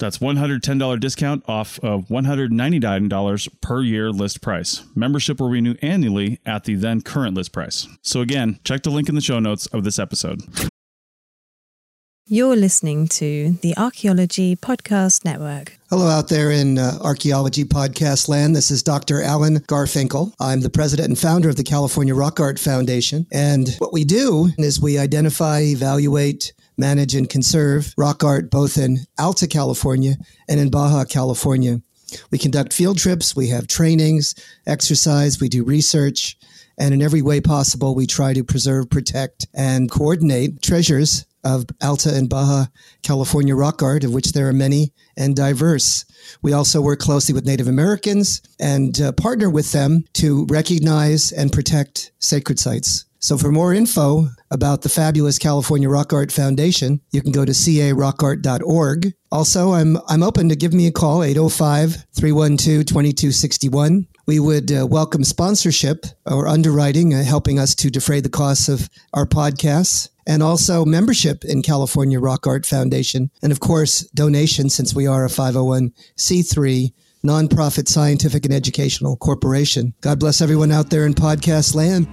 That's $110 discount off of $199 per year list price. Membership will renew annually at the then current list price. So again, check the link in the show notes of this episode. You're listening to the Archaeology Podcast Network. Hello, out there in uh, archaeology podcast land. This is Dr. Alan Garfinkel. I'm the president and founder of the California Rock Art Foundation. And what we do is we identify, evaluate, manage, and conserve rock art both in Alta California and in Baja California. We conduct field trips, we have trainings, exercise, we do research, and in every way possible, we try to preserve, protect, and coordinate treasures of Alta and Baja California rock art, of which there are many and diverse. We also work closely with Native Americans and uh, partner with them to recognize and protect sacred sites. So for more info about the fabulous California Rock Art Foundation, you can go to carockart.org. Also, I'm I'm open to give me a call 805-312-2261. We would uh, welcome sponsorship or underwriting uh, helping us to defray the costs of our podcasts and also membership in California Rock Art Foundation and of course donations since we are a 501c3 nonprofit scientific and educational corporation. God bless everyone out there in podcast land.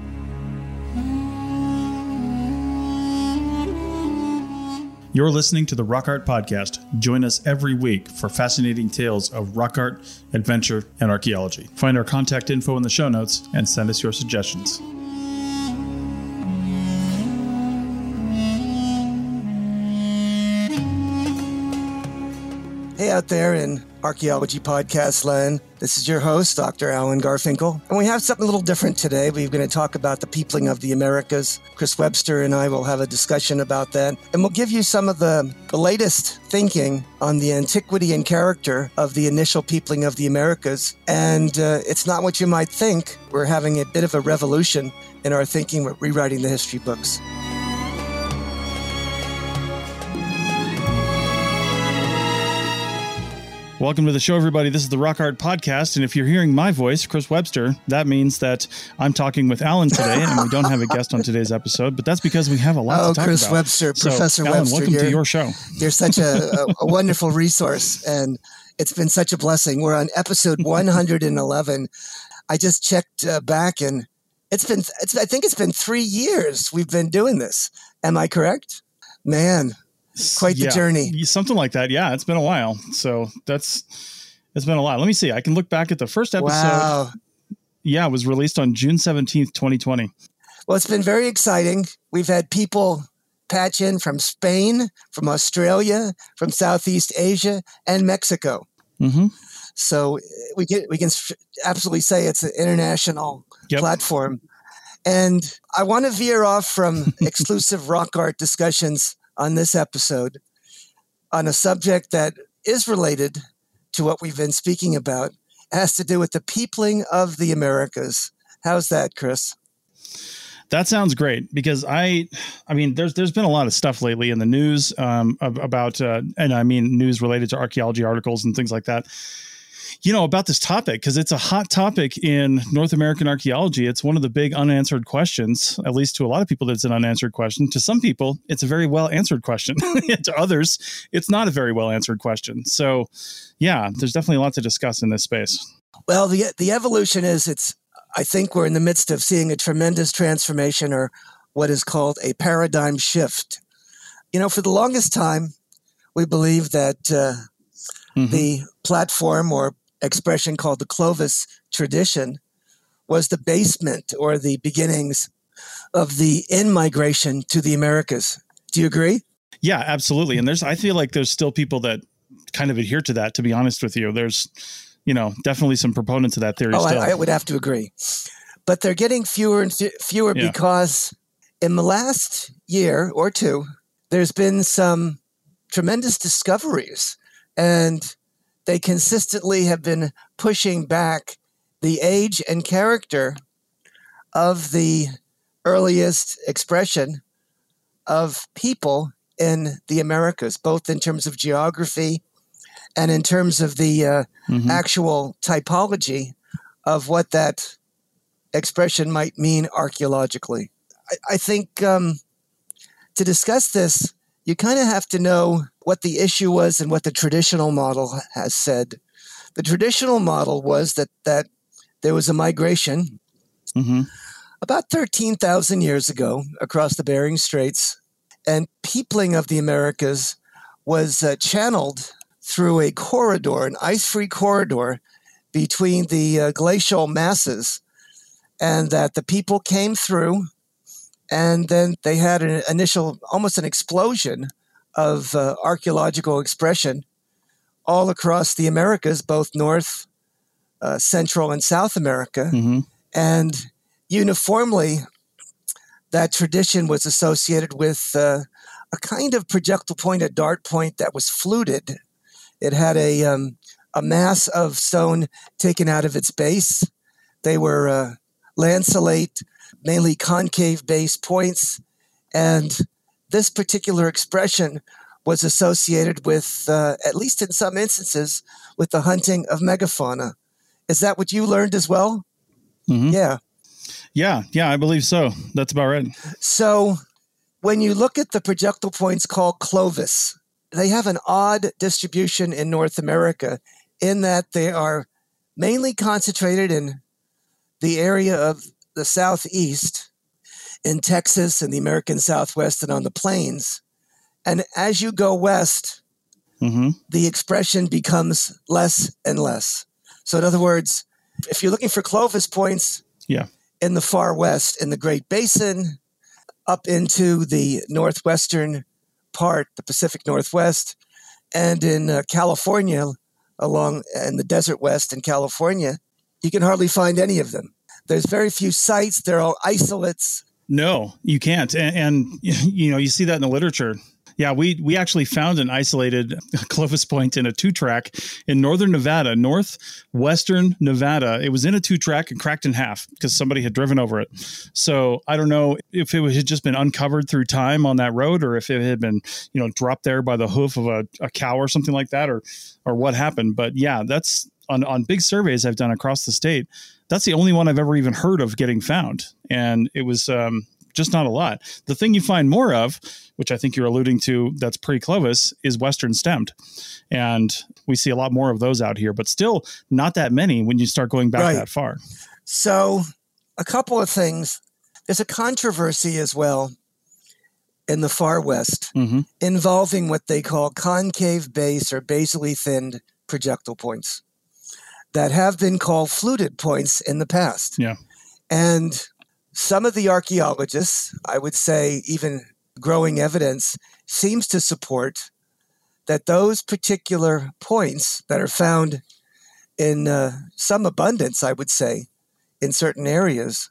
You're listening to the Rock Art Podcast. Join us every week for fascinating tales of rock art, adventure, and archaeology. Find our contact info in the show notes and send us your suggestions. Hey, out there in Archaeology Podcast land. This is your host, Dr. Alan Garfinkel. And we have something a little different today. We're going to talk about the peopling of the Americas. Chris Webster and I will have a discussion about that. And we'll give you some of the, the latest thinking on the antiquity and character of the initial peopling of the Americas. And uh, it's not what you might think. We're having a bit of a revolution in our thinking. We're rewriting the history books. Welcome to the show, everybody. This is the Rock Art Podcast. And if you're hearing my voice, Chris Webster, that means that I'm talking with Alan today, and we don't have a guest on today's episode, but that's because we have a lot oh, to talk Chris about. Webster, So, Professor Alan, Webster. welcome to your show. You're such a, a, a wonderful resource, and it's been such a blessing. We're on episode 111. I just checked uh, back, and it's been, it's, I think it's been three years we've been doing this. Am I correct? Man, quite the Yeah, journey. Something like that. Yeah, it's been a while. So that's, it's been a while. Let me see. I can look back at the first episode. Wow. Yeah, it was released on June 17th, 2020. Well, it's been very exciting. We've had people patch in from Spain, from Australia, from Southeast Asia, and Mexico. Mm-hmm. So we can we can absolutely say it's an international Yep. platform. And I want to veer off from exclusive rock art discussions on this episode on a subject that is related to what we've been speaking about. It has to do with the peopling of the Americas. How's that, Chris? That sounds great because I, I mean, there's there's been a lot of stuff lately in the news um, about, uh, and I mean news related to archaeology articles and things like that. You know about this topic because it's a hot topic in North American archaeology. It's one of the big unanswered questions. At least to a lot of people, it's an unanswered question. To some people, it's a very well answered question. to others, it's not a very well answered question. So, yeah, there's definitely a lot to discuss in this space. Well, the the evolution is it's I think we're in the midst of seeing a tremendous transformation or what is called a paradigm shift. You know, for the longest time, we believed that uh, mm-hmm. the platform or expression called the Clovis tradition was the basement or the beginnings of the in migration to the Americas. Do you agree? Yeah, absolutely. And there's, I feel like there's still people that kind of adhere to that, to be honest with you. There's, you know, definitely some proponents of that theory. Oh, I, I, would have to agree. But they're getting fewer and fewer yeah. because in the last year or two, there's been some tremendous discoveries, and they consistently have been pushing back the age and character of the earliest expression of people in the Americas, both in terms of geography and in terms of the uh, mm-hmm. actual typology of what that expression might mean archaeologically. I, I think um, to discuss this, you kind of have to know what the issue was and what the traditional model has said. The traditional model was that that there was a migration mm-hmm. about 13,000 years ago across the Bering Straits, and peopling of the Americas was uh, channeled through a corridor, an ice free corridor between the uh, glacial masses, and that the people came through, and then they had an initial, almost an explosion of uh, archaeological expression all across the Americas, both North, uh, Central, and South America. Mm-hmm. And uniformly, that tradition was associated with uh, a kind of projectile point, a dart point that was fluted it had a um, a mass of stone taken out of its base. They were uh, lanceolate, mainly concave base points, and this particular expression was associated with, uh, at least in some instances, with the hunting of megafauna. Is that what you learned as well? Mm-hmm. Yeah. Yeah, yeah, I believe so. That's about right. So, when you look at the projectile points called Clovis, they have an odd distribution in North America in that they are mainly concentrated in the area of the southeast in Texas and the American Southwest and on the plains. And as you go west, mm-hmm. the expression becomes less and less. So, in other words, if you're looking for Clovis points yeah. in the far west, in the Great Basin, up into the northwestern part, the Pacific Northwest, and in uh, California, along in the desert west in California, you can hardly find any of them. There's very few sites. They're all isolates. No, you can't. And, and you know, you see that in the literature. Yeah, we we actually found an isolated Clovis point in a two track in northern Nevada, northwestern Nevada. It was in a two track and cracked in half because somebody had driven over it. So I don't know if it had just been uncovered through time on that road, or if it had been you know dropped there by the hoof of a, a cow or something like that, or or what happened. But yeah, that's on on big surveys I've done across the state. That's the only one I've ever even heard of getting found, and it was. Um, just not a lot. The thing you find more of, which I think you're alluding to, that's pre Clovis, is Western stemmed. And we see a lot more of those out here, but still not that many when you start going back right. that far. So, a couple of things. There's a controversy as well in the far west mm-hmm. involving what they call concave base or basally thinned projectile points that have been called fluted points in the past. Yeah. And some of the archaeologists, I would say even growing evidence, seems to support that those particular points that are found in uh, some abundance, I would say, in certain areas,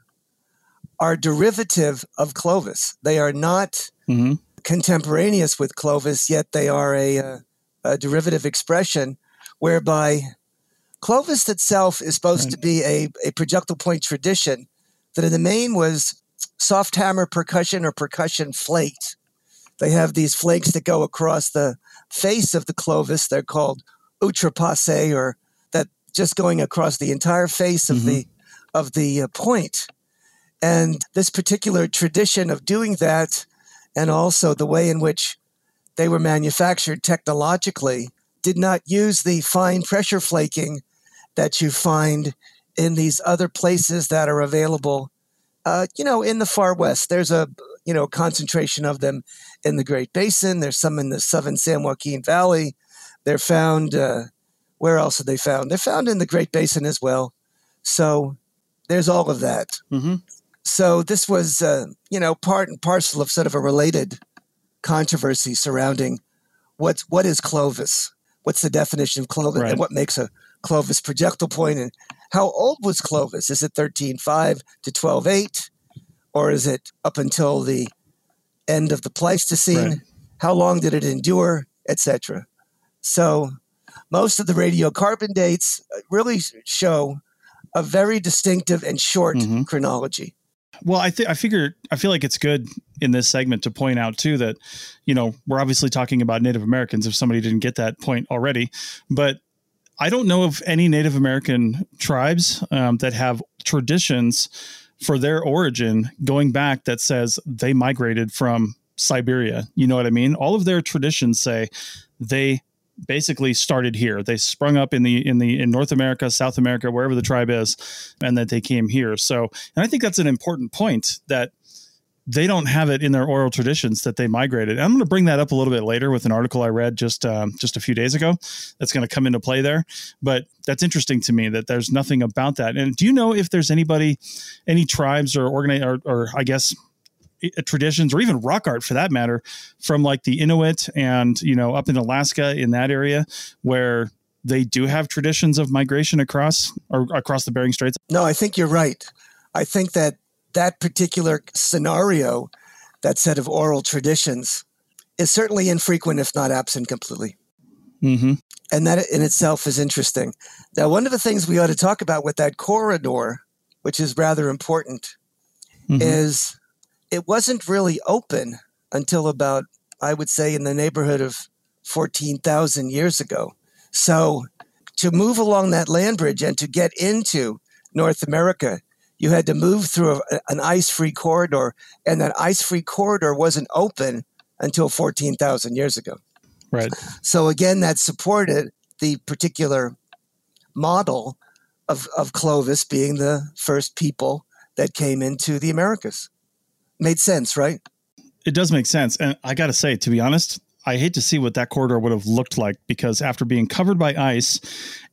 are derivative of Clovis. They are not mm-hmm. contemporaneous with Clovis, yet they are a, a, a, derivative expression whereby Clovis itself is supposed right. to be a, a projectile point tradition that in the main was soft hammer percussion or percussion flakes. They have these flakes that go across the face of the clovis. They're called outrepasse, or that just going across the entire face of mm-hmm. the of the uh, point. And this particular tradition of doing that, and also the way in which they were manufactured technologically, did not use the fine pressure flaking that you find in these other places that are available. Uh, you know, in the far west, there's a you know concentration of them in the Great Basin. There's some in the southern San Joaquin Valley. They're found. Uh, where else are they found? They're found in the Great Basin as well. So there's all of that. Mm-hmm. So this was, uh, you know, part and parcel of sort of a related controversy surrounding what's what is Clovis? What's the definition of Clovis, right. and what makes a Clovis projectile point, and how old was Clovis? Is it 13.5 to 12.8? Or is it up until the end of the Pleistocene? Right. How long did it endure, etc.? So most of the radiocarbon dates really show a very distinctive and short mm-hmm. chronology. Well, I think I figure I feel like it's good in this segment to point out too that you know we're obviously talking about Native Americans if somebody didn't get that point already, but I don't know of any Native American tribes um, that have traditions for their origin going back that says they migrated from Siberia. You know what I mean? All of their traditions say they basically started here. They sprung up in the in the in North America, South America, wherever the tribe is, and that they came here. So, and I think that's an important point that they don't have it in their oral traditions that they migrated. I'm going to bring that up a little bit later with an article I read just um, just a few days ago. That's going to come into play there, but that's interesting to me that there's nothing about that. And do you know if there's anybody, any tribes or organize or, or I guess traditions or even rock art for that matter from like the Inuit and you know up in Alaska in that area where they do have traditions of migration across or across the Bering Straits? No, I think you're right. I think that that particular scenario, that set of oral traditions, is certainly infrequent, if not absent completely. Mm-hmm. And that in itself is interesting. Now, one of the things we ought to talk about with that corridor, which is rather important, mm-hmm. is it wasn't really open until about, I would say, in the neighborhood of 14,000 years ago. So to move along that land bridge and to get into North America, you had to move through a, an ice free corridor, and that ice free corridor wasn't open until 14,000 years ago. Right. So, again, that supported the particular model of, of Clovis being the first people that came into the Americas. Made sense, right? It does make sense. And I got to say, to be honest, I hate to see what that corridor would have looked like because after being covered by ice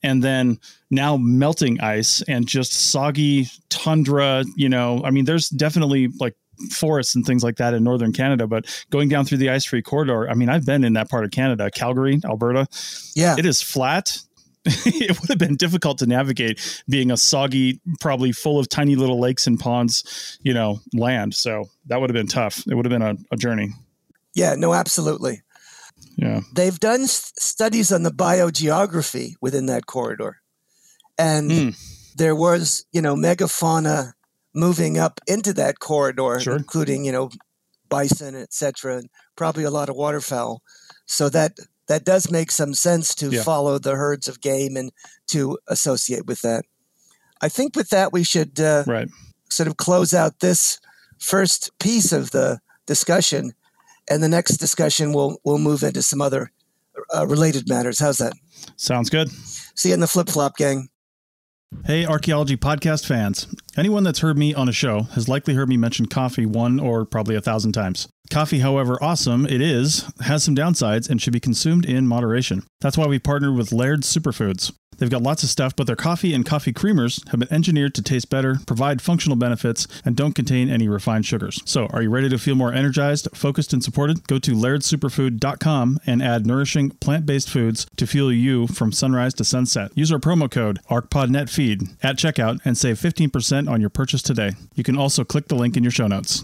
and then now melting ice and just soggy tundra, you know, I mean, there's definitely like forests and things like that in northern Canada, but going down through the ice free corridor, I mean, I've been in that part of Canada, Calgary, Alberta. Yeah. It is flat. it would have been difficult to navigate being a soggy, probably full of tiny little lakes and ponds, you know, land. So that would have been tough. It would have been a, a journey. Yeah, no, absolutely. Yeah. They've done s- studies on the biogeography within that corridor. And mm. there was, you know, megafauna moving up into that corridor, sure. including, you know, bison, etc., and probably a lot of waterfowl. So that that does make some sense to yeah. follow the herds of game and to associate with that. I think with that we should uh, right. sort of close out this first piece of the discussion and the next discussion we'll we'll move into some other uh, related matters. How's that? Sounds good. See you in the flip flop gang. Hey, archaeology podcast fans. Anyone that's heard me on a show has likely heard me mention coffee one or probably a thousand times. Coffee, however awesome it is, has some downsides and should be consumed in moderation. That's why we partnered with Laird Superfoods. They've got lots of stuff, but their coffee and coffee creamers have been engineered to taste better, provide functional benefits, and don't contain any refined sugars. So, are you ready to feel more energized, focused, and supported? Go to lairdsuperfood.com and add nourishing plant-based foods to fuel you from sunrise to sunset. Use our promo code ARCPODNETFEED at checkout and save 15% on your purchase today. You can also click the link in your show notes.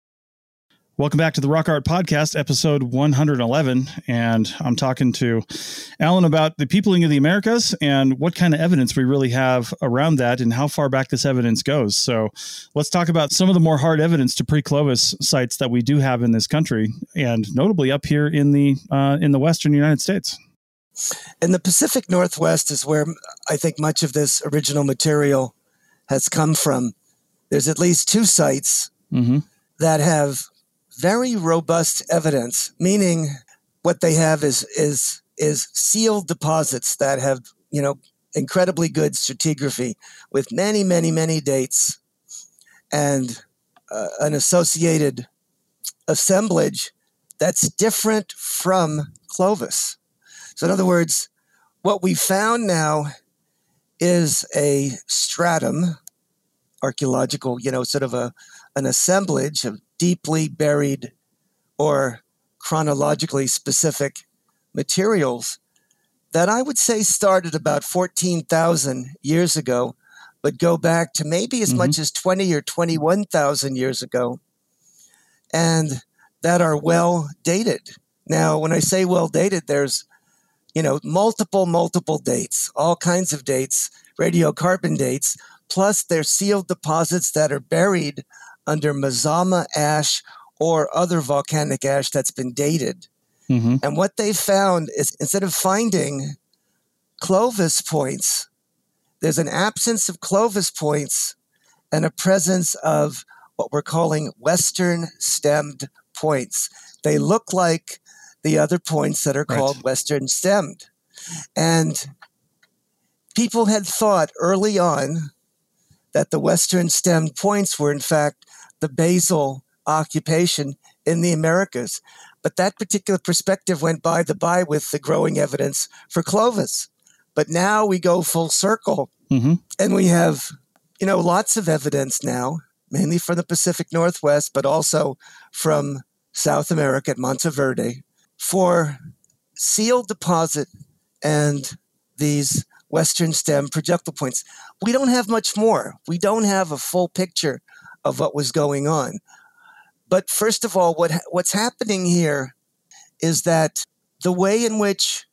Welcome back to the Rock Art Podcast, episode 111. And I'm talking to Alan about the peopling of the Americas and what kind of evidence we really have around that and how far back this evidence goes. So let's talk about some of the more hard evidence to pre-Clovis sites that we do have in this country, and notably up here in the uh, in the Western United States. And the Pacific Northwest is where I think much of this original material has come from. There's at least two sites Mm-hmm. that have very robust evidence, meaning what they have is is is sealed deposits that have you know incredibly good stratigraphy with many many many dates and uh, an associated assemblage that's different from Clovis. So in other words, what we found now is a stratum archaeological, you know, sort of a an assemblage of deeply buried or chronologically specific materials that I would say started about 14,000 years ago, but go back to maybe as Mhm. much as 20 or 21,000 years ago, and that are well dated. Now, when I say well dated, there's you know multiple multiple dates, all kinds of dates, radiocarbon dates, plus they're sealed deposits that are buried under Mazama ash or other volcanic ash that's been dated. Mm-hmm. And what they found is instead of finding Clovis points, there's an absence of Clovis points and a presence of what we're calling Western stemmed points. They look like the other points that are Right. called Western stemmed. And people had thought early on that the Western stemmed points were, in fact, the basal occupation in the Americas. But that particular perspective went by the by with the growing evidence for Clovis. But now we go full circle Mm-hmm. and we have, you know, lots of evidence now, mainly from the Pacific Northwest, but also from South America at Monte Verde, for seal deposit and these Western stem projectile points. We don't have much more. We don't have a full picture of what was going on. But first of all, what what's happening here is that the way in which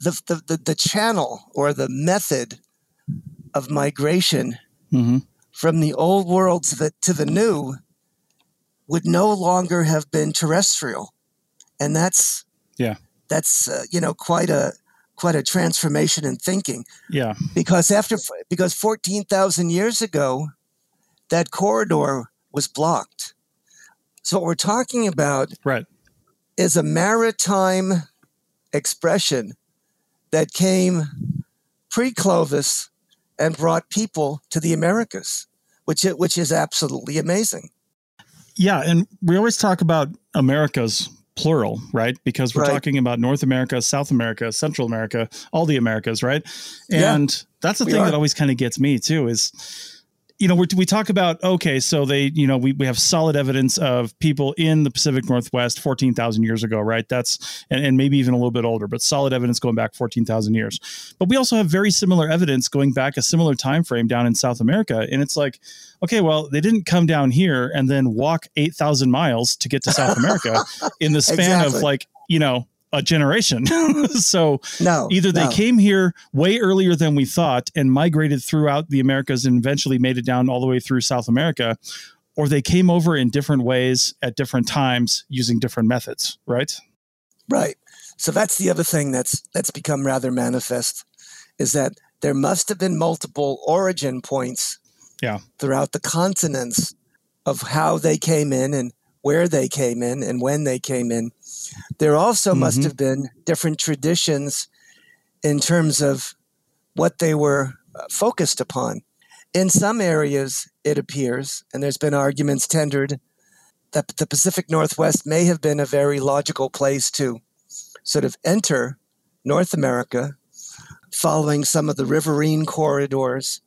the, the, the, the channel or the method of migration Mm-hmm. from the old world to the, to the new would no longer have been terrestrial. And that's Yeah. that's uh, you know quite a quite a transformation in thinking Yeah. because after because 14,000 years ago that corridor was blocked. So what we're talking about Right. is a maritime expression that came pre-Clovis and brought people to the Americas, which i- which is absolutely amazing. Yeah, and we always talk about Americas plural, right? Because we're Right. talking about North America, South America, Central America, all the Americas, right? Yeah, And that's the thing are. that always kind of gets me too is you know, we we talk about okay, so they, you know, we, we have solid evidence of people in the Pacific Northwest 14,000 years ago, right? That's and, and maybe even a little bit older, but solid evidence going back 14,000 years. But we also have very similar evidence going back a similar time frame down in South America, and it's like, okay, well, they didn't come down here and then walk 8,000 miles to get to South America in the span Exactly. of like, you know, a generation. so No, either they no. came here way earlier than we thought and migrated throughout the Americas and eventually made it down all the way through South America, or they came over in different ways at different times using different methods, right? Right. So that's the other thing that's that's become rather manifest is that there must have been multiple origin points Yeah. throughout the continents of how they came in and where they came in and when they came in. There also must Mhm. have been different traditions in terms of what they were uh, focused upon. In some areas, it appears, and there's been arguments tendered, that the Pacific Northwest may have been a very logical place to sort of enter North America, following some of the riverine corridors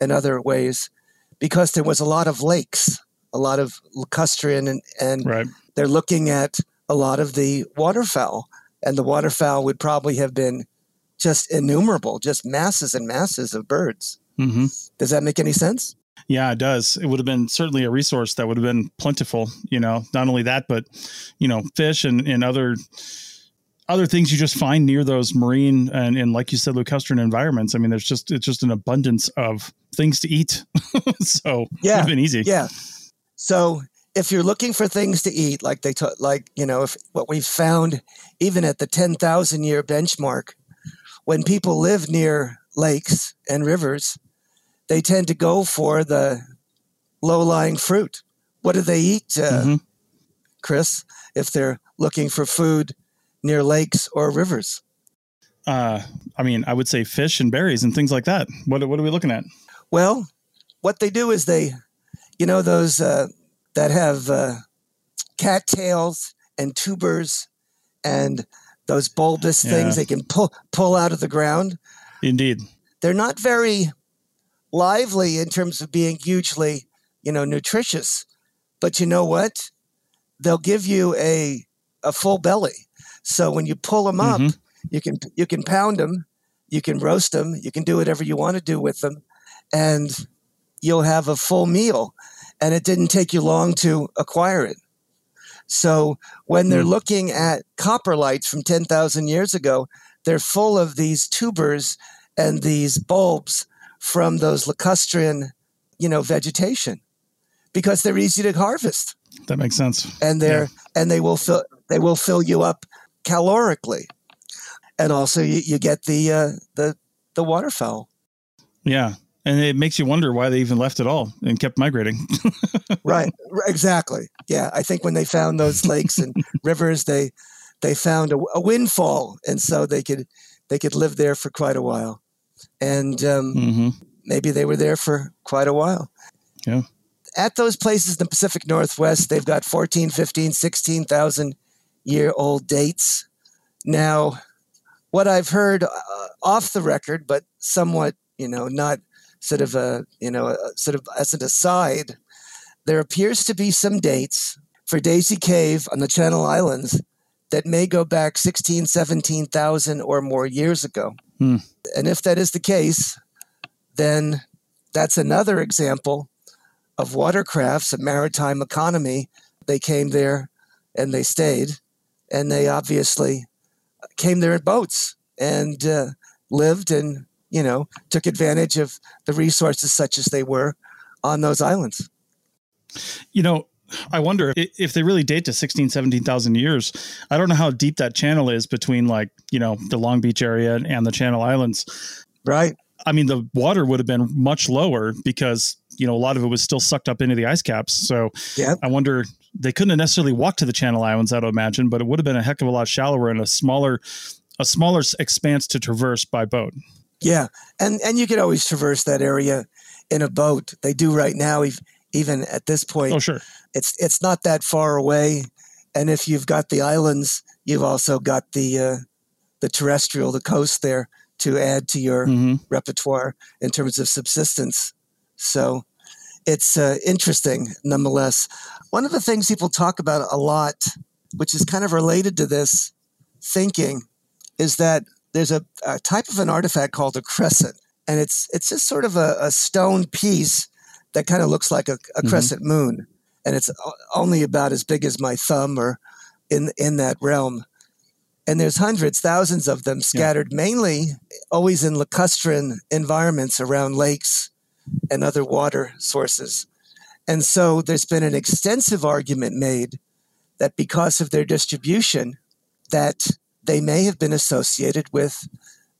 and other ways because there was a lot of lakes, a lot of lacustrine, and, and right. they're looking at a lot of the waterfowl. And the waterfowl would probably have been just innumerable, just masses and masses of birds. Mm-hmm. Does that make any sense? Yeah, it does. It would have been certainly a resource that would have been plentiful. You know, not only that, but you know, fish and, and other other things you just find near those marine and, and like you said, lacustrine environments. I mean, there's just it's just an abundance of things to eat. so yeah, it's been easy. Yeah. So if you're looking for things to eat, like they t- like you know, if what we've found even at the ten thousand year benchmark, when people live near lakes and rivers, they tend to go for the low lying fruit. What do they eat, uh, mm-hmm. Chris? If they're looking for food near lakes or rivers? Uh, I mean, I would say fish and berries and things like that. What, what are we looking at? Well, what they do is they, you know, those uh, that have uh, cattails and tubers and those bulbous yeah. things they can pull pull out of the ground. Indeed, they're not very lively in terms of being hugely, you know, nutritious. But you know what? They'll give you a a full belly. So when you pull them up, mm-hmm. you can you can pound them, you can roast them, you can do whatever you want to do with them, and you'll have a full meal. And it didn't take you long to acquire it. So when they're mm. looking at coprolites from 10,000 years ago, they're full of these tubers and these bulbs from those lacustrine, you know, vegetation because they're easy to harvest. That makes sense. And they're yeah. and they will fill they will fill you up calorically, and also you, you get the uh, the the waterfowl. Yeah, and it makes you wonder why they even left it all and kept migrating. right, exactly. Yeah, I think when they found those lakes and rivers, they they found a, a, windfall, and so they could they could live there for quite a while, and um, mm-hmm. maybe they were there for quite a while. Yeah. At those places in the Pacific Northwest, they've got 14, 15, 16,000 year old dates. Now, what I've heard uh, off the record, but somewhat, you know, not sort of a, you know, a, sort of as an aside, there appears to be some dates for Daisy Cave on the Channel Islands that may go back 16, 17,000 or more years ago. Hmm. And if that is the case, then that's another example of watercrafts, a maritime economy. They came there and they stayed and they obviously came there in boats and uh, lived and you know took advantage of the resources such as they were on those islands. You know i wonder if they really date to 16 17,000 years i don't know how deep that channel is between like you know the long beach area and the channel islands. Right. I mean the water would have been much lower because you know a lot of it was still sucked up into the ice caps. So yeah. I wonder they couldn't have necessarily walked to the Channel Islands, I'd imagine, but it would have been a heck of a lot shallower and a smaller, a smaller expanse to traverse by boat. Yeah, and and you can always traverse that area in a boat. They do right now, even at this point. Oh, sure. It's it's not that far away, and if you've got the islands, you've also got the uh, the terrestrial, the coast there to add to your mm-hmm. repertoire in terms of subsistence. So it's uh, interesting nonetheless. One of the things people talk about a lot, which is kind of related to this thinking, is that there's a, a type of an artifact called a crescent, and it's it's just sort of a, a stone piece that kind of looks like a, a mm-hmm. crescent moon, and it's only about as big as my thumb, or in in that realm. And there's hundreds, thousands of them scattered, yeah. mainly always in lacustrine environments around lakes and other water sources. And so there's been an extensive argument made that because of their distribution, that they may have been associated with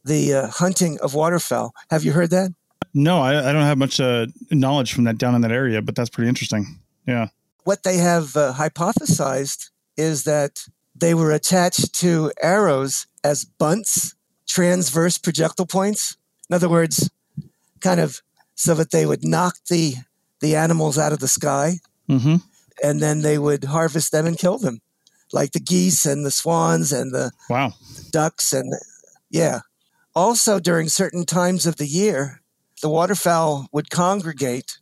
the uh, hunting of waterfowl. Have you heard that? No, I, I don't have much uh, knowledge from that down in that area, but that's pretty interesting. Yeah. What they have uh, hypothesized is that they were attached to arrows as bunts, transverse projectile points. In other words, kind of so that they would knock the the animals out of the sky, mm-hmm. and then they would harvest them and kill them, like the geese and the swans and the wow ducks and yeah. Also, during certain times of the year, the waterfowl would congregate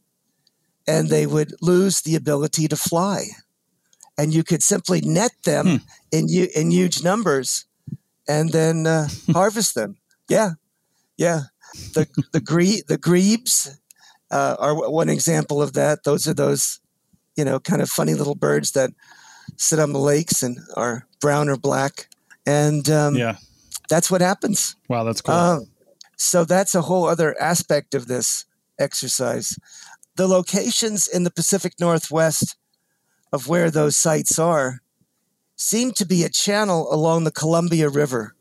and they would lose the ability to fly. And you could simply net them Hmm. in, in huge numbers and then uh, harvest them. Yeah, yeah. The, the, gre- the grebes uh, are one example of that. Those are those, you know, kind of funny little birds that sit on the lakes and are brown or black. And um, Yeah. that's what happens. Wow, that's cool. Um, so that's a whole other aspect of this exercise. The locations in the Pacific Northwest of where those sites are seem to be a channel along the Columbia River.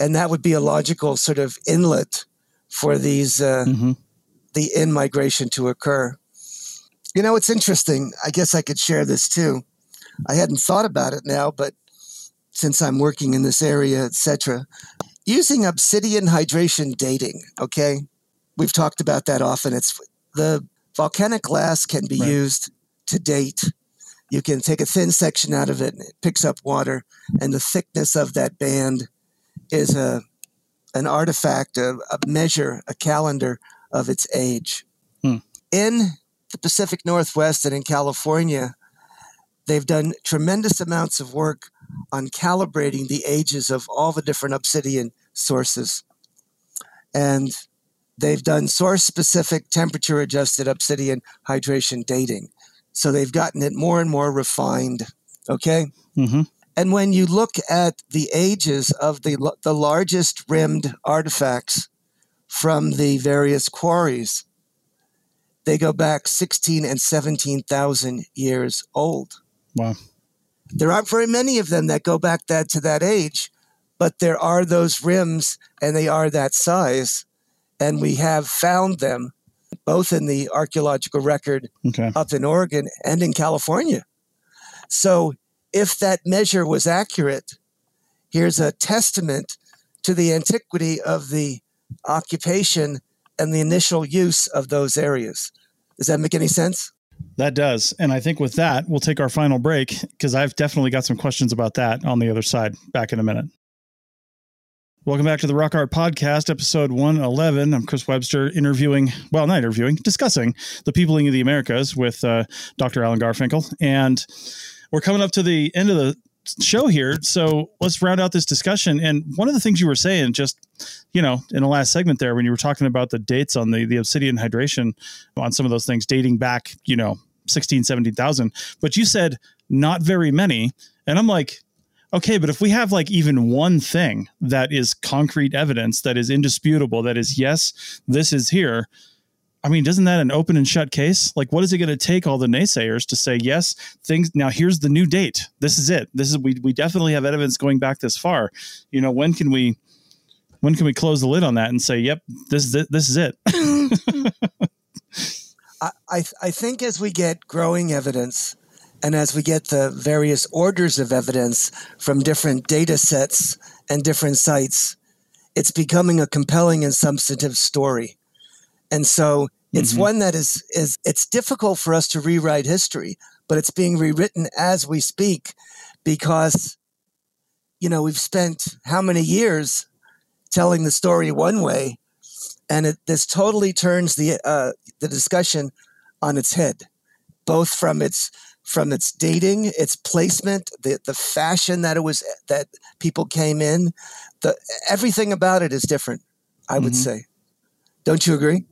And that would be a logical sort of inlet for these uh, Mhm. the in migration to occur. You know, it's interesting. I guess I could share this too. I hadn't thought about it now, but since I'm working in this area, etc., using obsidian hydration dating. Okay, we've talked about that often. It's the volcanic glass can be Right. used to date. You can take a thin section out of it, and it picks up water, and the thickness of that band is a an artifact, a, a measure, a calendar of its age. Hmm. In the Pacific Northwest and in California, they've done tremendous amounts of work on calibrating the ages of all the different obsidian sources. And they've done source specific temperature adjusted obsidian hydration dating. So they've gotten it more and more refined. Okay. hmm And when you look at the ages of the, the largest rimmed artifacts from the various quarries, they go back 16 and 17,000 years old. Wow. There aren't very many of them that go back that to that age, but there are those rims and they are that size. And we have found them both in the archaeological record Okay. up in Oregon and in California. So, if that measure was accurate, here's a testament to the antiquity of the occupation and the initial use of those areas. Does that make any sense? That does. And I think with that, we'll take our final break because I've definitely got some questions about that on the other side. Back in a minute. Welcome back to the Rock Art Podcast, episode 111. I'm Chris Webster, interviewing, well, not interviewing, discussing the peopling of the Americas with uh, Dr. Alan Garfinkel. And we're coming up to the end of the show here. So let's round out this discussion. And one of the things you were saying, just, you know, in the last segment there, when you were talking about the dates on the, the obsidian hydration on some of those things dating back, you know, 16, 17,000, but you said not very many. And I'm like, okay, but if we have like even one thing that is concrete evidence, that is indisputable, that is, yes, this is here. I mean, doesn't that an open and shut case? Like, what is it going to take all the naysayers to say, yes, things now here's the new date. This is it. This is we we definitely have evidence going back this far. You know, when can we when can we close the lid on that and say, yep, this is it, this is it? I, I, I think as we get growing evidence and as we get the various orders of evidence from different data sets and different sites, it's becoming a compelling and substantive story. And so it's Mhm. one that is, is it's difficult for us to rewrite history, but it's being rewritten as we speak because, you know, we've spent how many years telling the story one way and it, this totally turns the uh, the discussion on its head, both from its from its dating, its placement, the the fashion that it was that people came in, the everything about it is different. I would Mhm. say, don't you agree?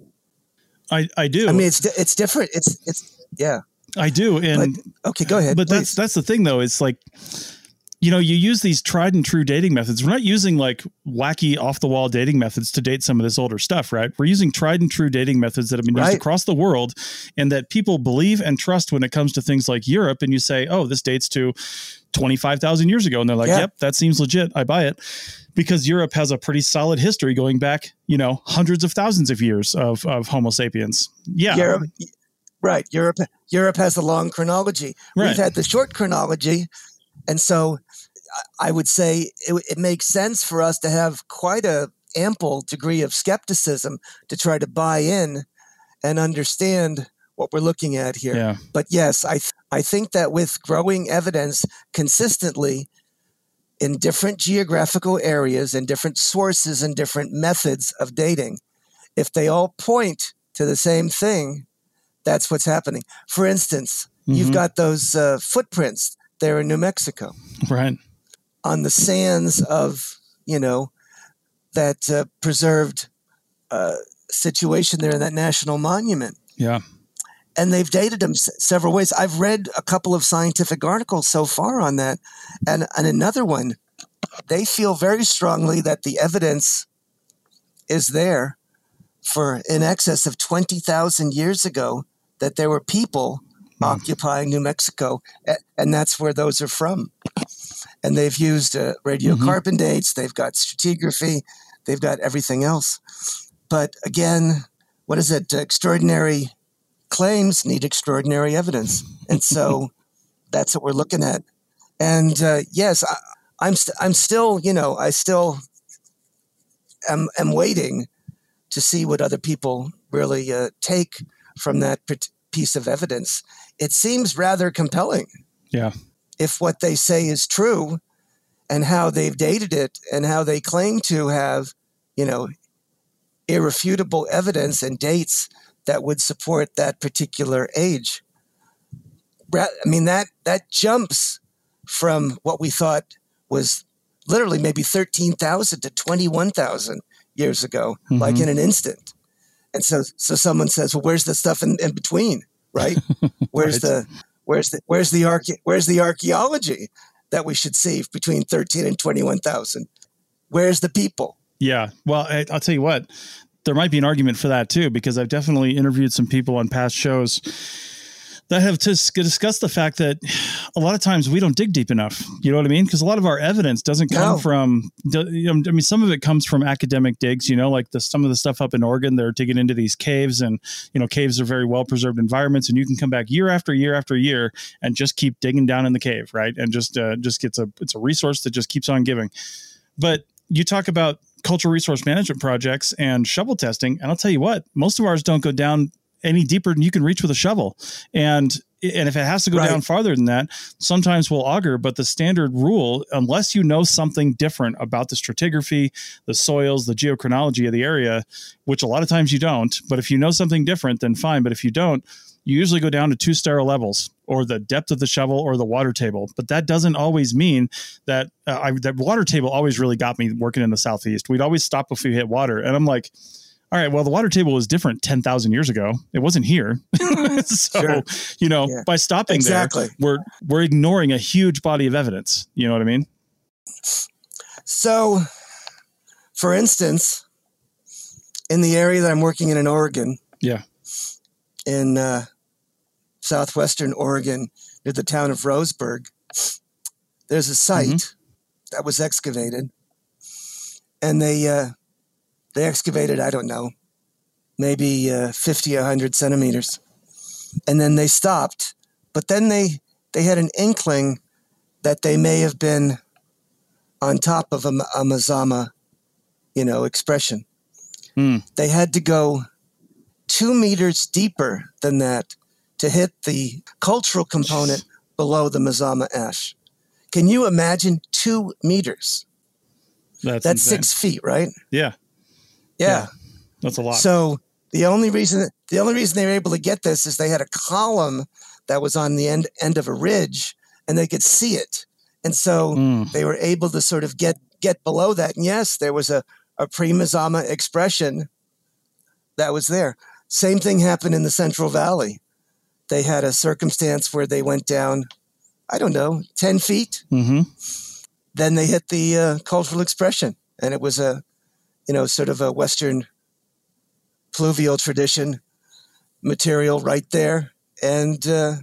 I I do. I mean, it's it's different. It's it's yeah. I do, and Okay, go ahead. but please. that's that's the thing though it's like you know you use these tried and true dating methods. We're not using like wacky off the wall dating methods to date some of this older stuff right? We're using tried and true dating methods that have been used across the world and that people believe and trust when it comes to things like europe and you say oh this dates to 25000 years ago. And they're like Yeah. yep that seems legit. I buy it. Because europe has a pretty solid history going back you know hundreds of thousands of years of, of homo sapiens. Yeah. Europe, right? Europe, Europe has a long chronology. Right. We've had the short chronology, and so I- would say it, it makes sense for us to have quite a ample degree of skepticism to try to buy in and understand what we're looking at here. yeah But yes, I th- I think that with growing evidence consistently in different geographical areas and different sources and different methods of dating, if they all point to the same thing, that's what's happening. For instance, mm-hmm. you've got those uh, footprints there in New Mexico. Right. On the sands of, you know, that uh, preserved uh, situation there in that national monument. Yeah. And they've dated them s- several ways. I've read a couple of scientific articles so far on that. And, and another one, they feel very strongly that the evidence is there for in excess of 20,000 years ago that there were people mm. occupying New Mexico, and that's where those are from. And they've used uh, radiocarbon mm-hmm. dates, they've got stratigraphy, they've got everything else. But again, what is it? Extraordinary claims need extraordinary evidence. And so that's what we're looking at. And uh, yes, I, am I'm, st- I'm still, you know, I still am, am waiting to see what other people really uh, take from that piece of evidence. It seems rather compelling. Yeah. If what they say is true and how they've dated it and how they claim to have, you know, irrefutable evidence and dates that would support that particular age. I mean that that jumps from what we thought was literally maybe 13,000 to 21,000 years ago, mm-hmm. like in an instant. And so, so someone says, well, where's the stuff in, in between? Right. Where's right. the, where's the, where's the arche- where's the archaeology that we should see between 13 and 21,000? Where's the people? Yeah. Well, I, I'll tell you what, there might be an argument for that too, because I've definitely interviewed some people on past shows that have discussed the fact that a lot of times we don't dig deep enough. You know what I mean? Because a lot of our evidence doesn't come no. from. I mean, some of it comes from academic digs. You know, like the some of the stuff up in Oregon, they're digging into these caves, and you know, caves are very well preserved environments, and you can come back year after year after year and just keep digging down in the cave, right? And just uh, just gets a it's a resource that just keeps on giving. But you talk about cultural resource management projects and shovel testing, and I'll tell you what, most of ours don't go down any deeper than you can reach with a shovel. And and if it has to go right. down farther than that, sometimes we'll auger. But the standard rule, unless you know something different about the stratigraphy, the soils, the geochronology of the area, which a lot of times you don't, but if you know something different, then fine. But if you don't, you usually go down to two sterile levels or the depth of the shovel or the water table. But that doesn't always mean that uh, I, that water table always really got me working in the southeast. We'd always stop if we hit water, and I'm like all right, well, the water table was different 10,000 years ago. It wasn't here. so, sure. you know, yeah. by stopping exactly. there, we're, we're ignoring a huge body of evidence. You know what I mean? So, for instance, in the area that I'm working in in Oregon, yeah, in uh, southwestern Oregon, near the town of Roseburg, there's a site mm-hmm. that was excavated, and they uh, they excavated, I don't know, maybe uh, 50, 100 centimeters. And then they stopped. But then they, they had an inkling that they may have been on top of a, a Mazama, you know, expression. Mm. They had to go two meters deeper than that to hit the cultural component below the Mazama ash. Can you imagine two meters? That's, That's six feet, right? Yeah. Yeah. yeah. That's a lot. So the only reason the only reason they were able to get this is they had a column that was on the end end of a ridge and they could see it. And so mm. they were able to sort of get get below that. And yes, there was a, a pre-Mazama expression that was there. Same thing happened in the Central Valley. They had a circumstance where they went down, I don't know, 10 feet. Mm-hmm. Then they hit the uh, cultural expression, and it was a you know, sort of a Western pluvial tradition material right there. And uh,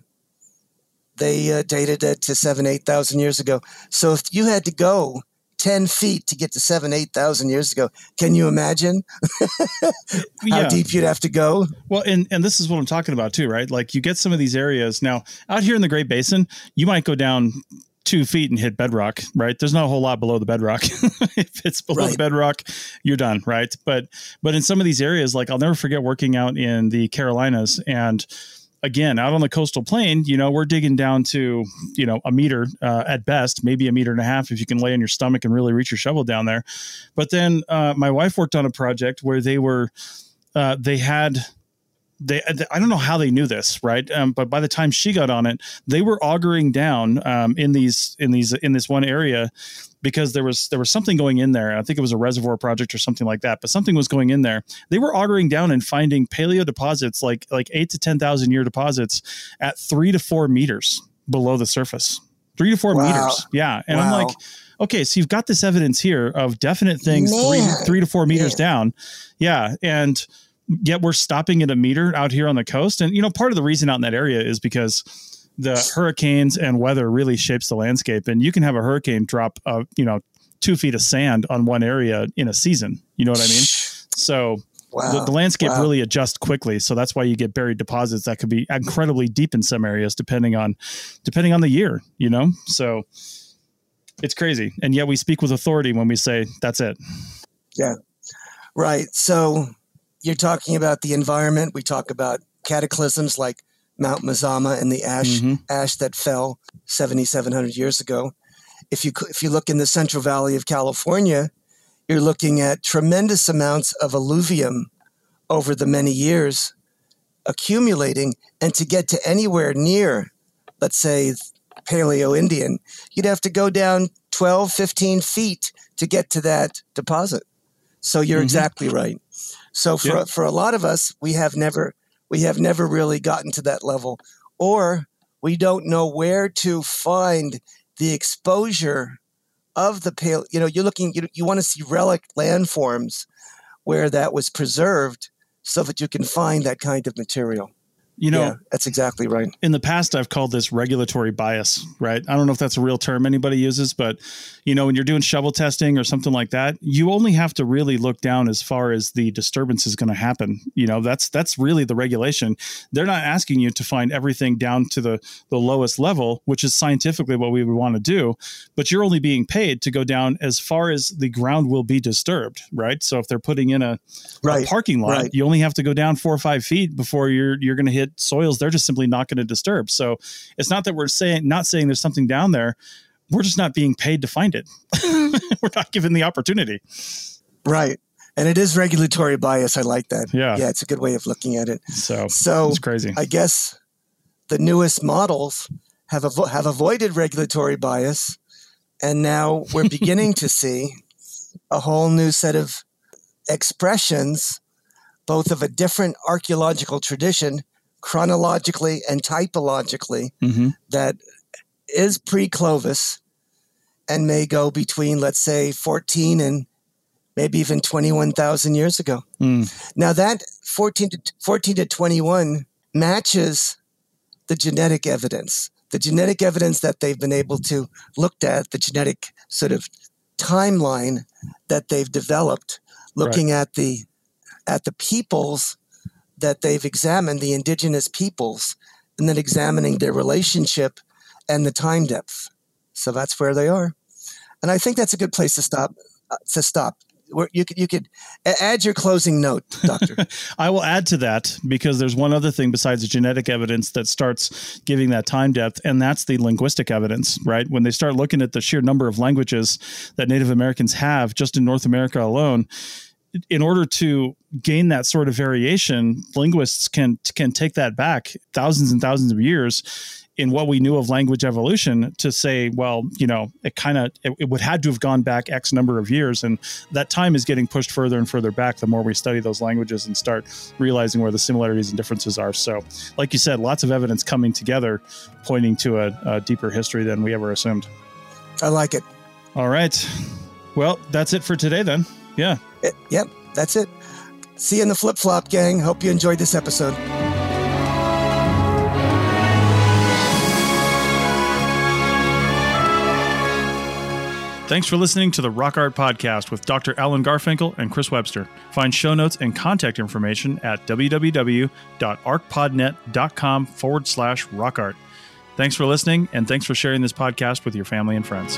they uh, dated it to seven, 8,000 years ago. So if you had to go 10 feet to get to seven, 8,000 years ago, can you imagine how yeah. deep you'd have to go? Well, and, and this is what I'm talking about too, right? Like you get some of these areas now out here in the Great Basin, you might go down two feet and hit bedrock, right? There's not a whole lot below the bedrock. if it's below right. the bedrock, you're done, right? But but in some of these areas, like I'll never forget working out in the Carolinas and again out on the coastal plain you know we're digging down to you know a meter uh, at best maybe a meter and a half if you can lay on your stomach and really reach your shovel down there but then uh, my wife worked on a project where they were uh, they had they I don't know how they knew this, right? Um, but by the time she got on it, they were augering down um, in these in these in this one area because there was there was something going in there. I think it was a reservoir project or something like that, but something was going in there. They were augering down and finding paleo deposits like like eight to ten thousand year deposits at three to four meters below the surface. Three to four wow. meters. Yeah. And wow. I'm like, okay, so you've got this evidence here of definite things three three to four meters Man. down. Yeah. And yet we're stopping at a meter out here on the coast. And, you know, part of the reason out in that area is because the hurricanes and weather really shapes the landscape. And you can have a hurricane drop, uh, you know, two feet of sand on one area in a season. You know what I mean? So wow. the, the, landscape wow. really adjusts quickly. So that's why you get buried deposits that could be incredibly deep in some areas, depending on, depending on the year, you know? So it's crazy. And yet we speak with authority when we say that's it. Yeah. Right. So you're talking about the environment. We talk about cataclysms like Mount Mazama and the ash mm-hmm. ash that fell 7,700 years ago. If you if you look in the Central Valley of California, you're looking at tremendous amounts of alluvium over the many years accumulating, and to get to anywhere near, let's say, Paleo Indian, you'd have to go down 12, 15 feet to get to that deposit. So you're mm-hmm. exactly right. So for yeah. for a lot of us, we have never we have never really gotten to that level, or we don't know where to find the exposure of the pale. You know, you're looking. You, you want to see relic landforms where that was preserved, so that you can find that kind of material. You know, yeah, that's exactly right. In the past, I've called this regulatory bias, right? I don't know if that's a real term anybody uses, but you know, when you're doing shovel testing or something like that, you only have to really look down as far as the disturbance is going to happen. You know, that's that's really the regulation. They're not asking you to find everything down to the the lowest level, which is scientifically what we would want to do, but you're only being paid to go down as far as the ground will be disturbed, right? So if they're putting in a, right. a parking lot, right. you only have to go down four or five feet before you're you're going to hit hit soils they're just simply not going to disturb. So it's not that we're saying not saying there's something down there. We're just not being paid to find it. Mm-hmm. we're not given the opportunity. Right. And it is regulatory bias. I like that. Yeah. Yeah, it's a good way of looking at it. So, so it's crazy. I guess the newest models have avo- have avoided regulatory bias, and now we're beginning to see a whole new set of expressions, both of a different archaeological tradition chronologically and typologically mm-hmm. that is pre Clovis and may go between, let's say, 14 and maybe even 21,000 years ago. Mm. Now, that 14 to, 14 to 21 matches the genetic evidence, the genetic evidence that they've been able to look at, the genetic sort of timeline that they've developed, looking right. at the at the peoples that they've examined the indigenous peoples and then examining their relationship and the time depth. So that's where they are. And I think that's a good place to stop. Uh, to stop. You could you could add your closing note, Doctor. I will add to that because there's one other thing besides the genetic evidence that starts giving that time depth, and that's the linguistic evidence. Right when they start looking at the sheer number of languages that Native Americans have just in North America alone, in order to gain that sort of variation, linguists can can take that back thousands and thousands of years in what we knew of language evolution to say, well, you know, it kind of it, it, would had to have gone back X number of years, and that time is getting pushed further and further back the more we study those languages and start realizing where the similarities and differences are. So, like you said, lots of evidence coming together, pointing to a, a deeper history than we ever assumed. I like it. All right. Well, that's it for today then. Yeah. It, yep, that's it. See you in the flip flop, gang. Hope you enjoyed this episode. Thanks for listening to the Rock Art Podcast with Dr. Alan Garfinkel and Chris Webster. Find show notes and contact information at www.archpodnet.com forward slash rock art. Thanks for listening, and thanks for sharing this podcast with your family and friends.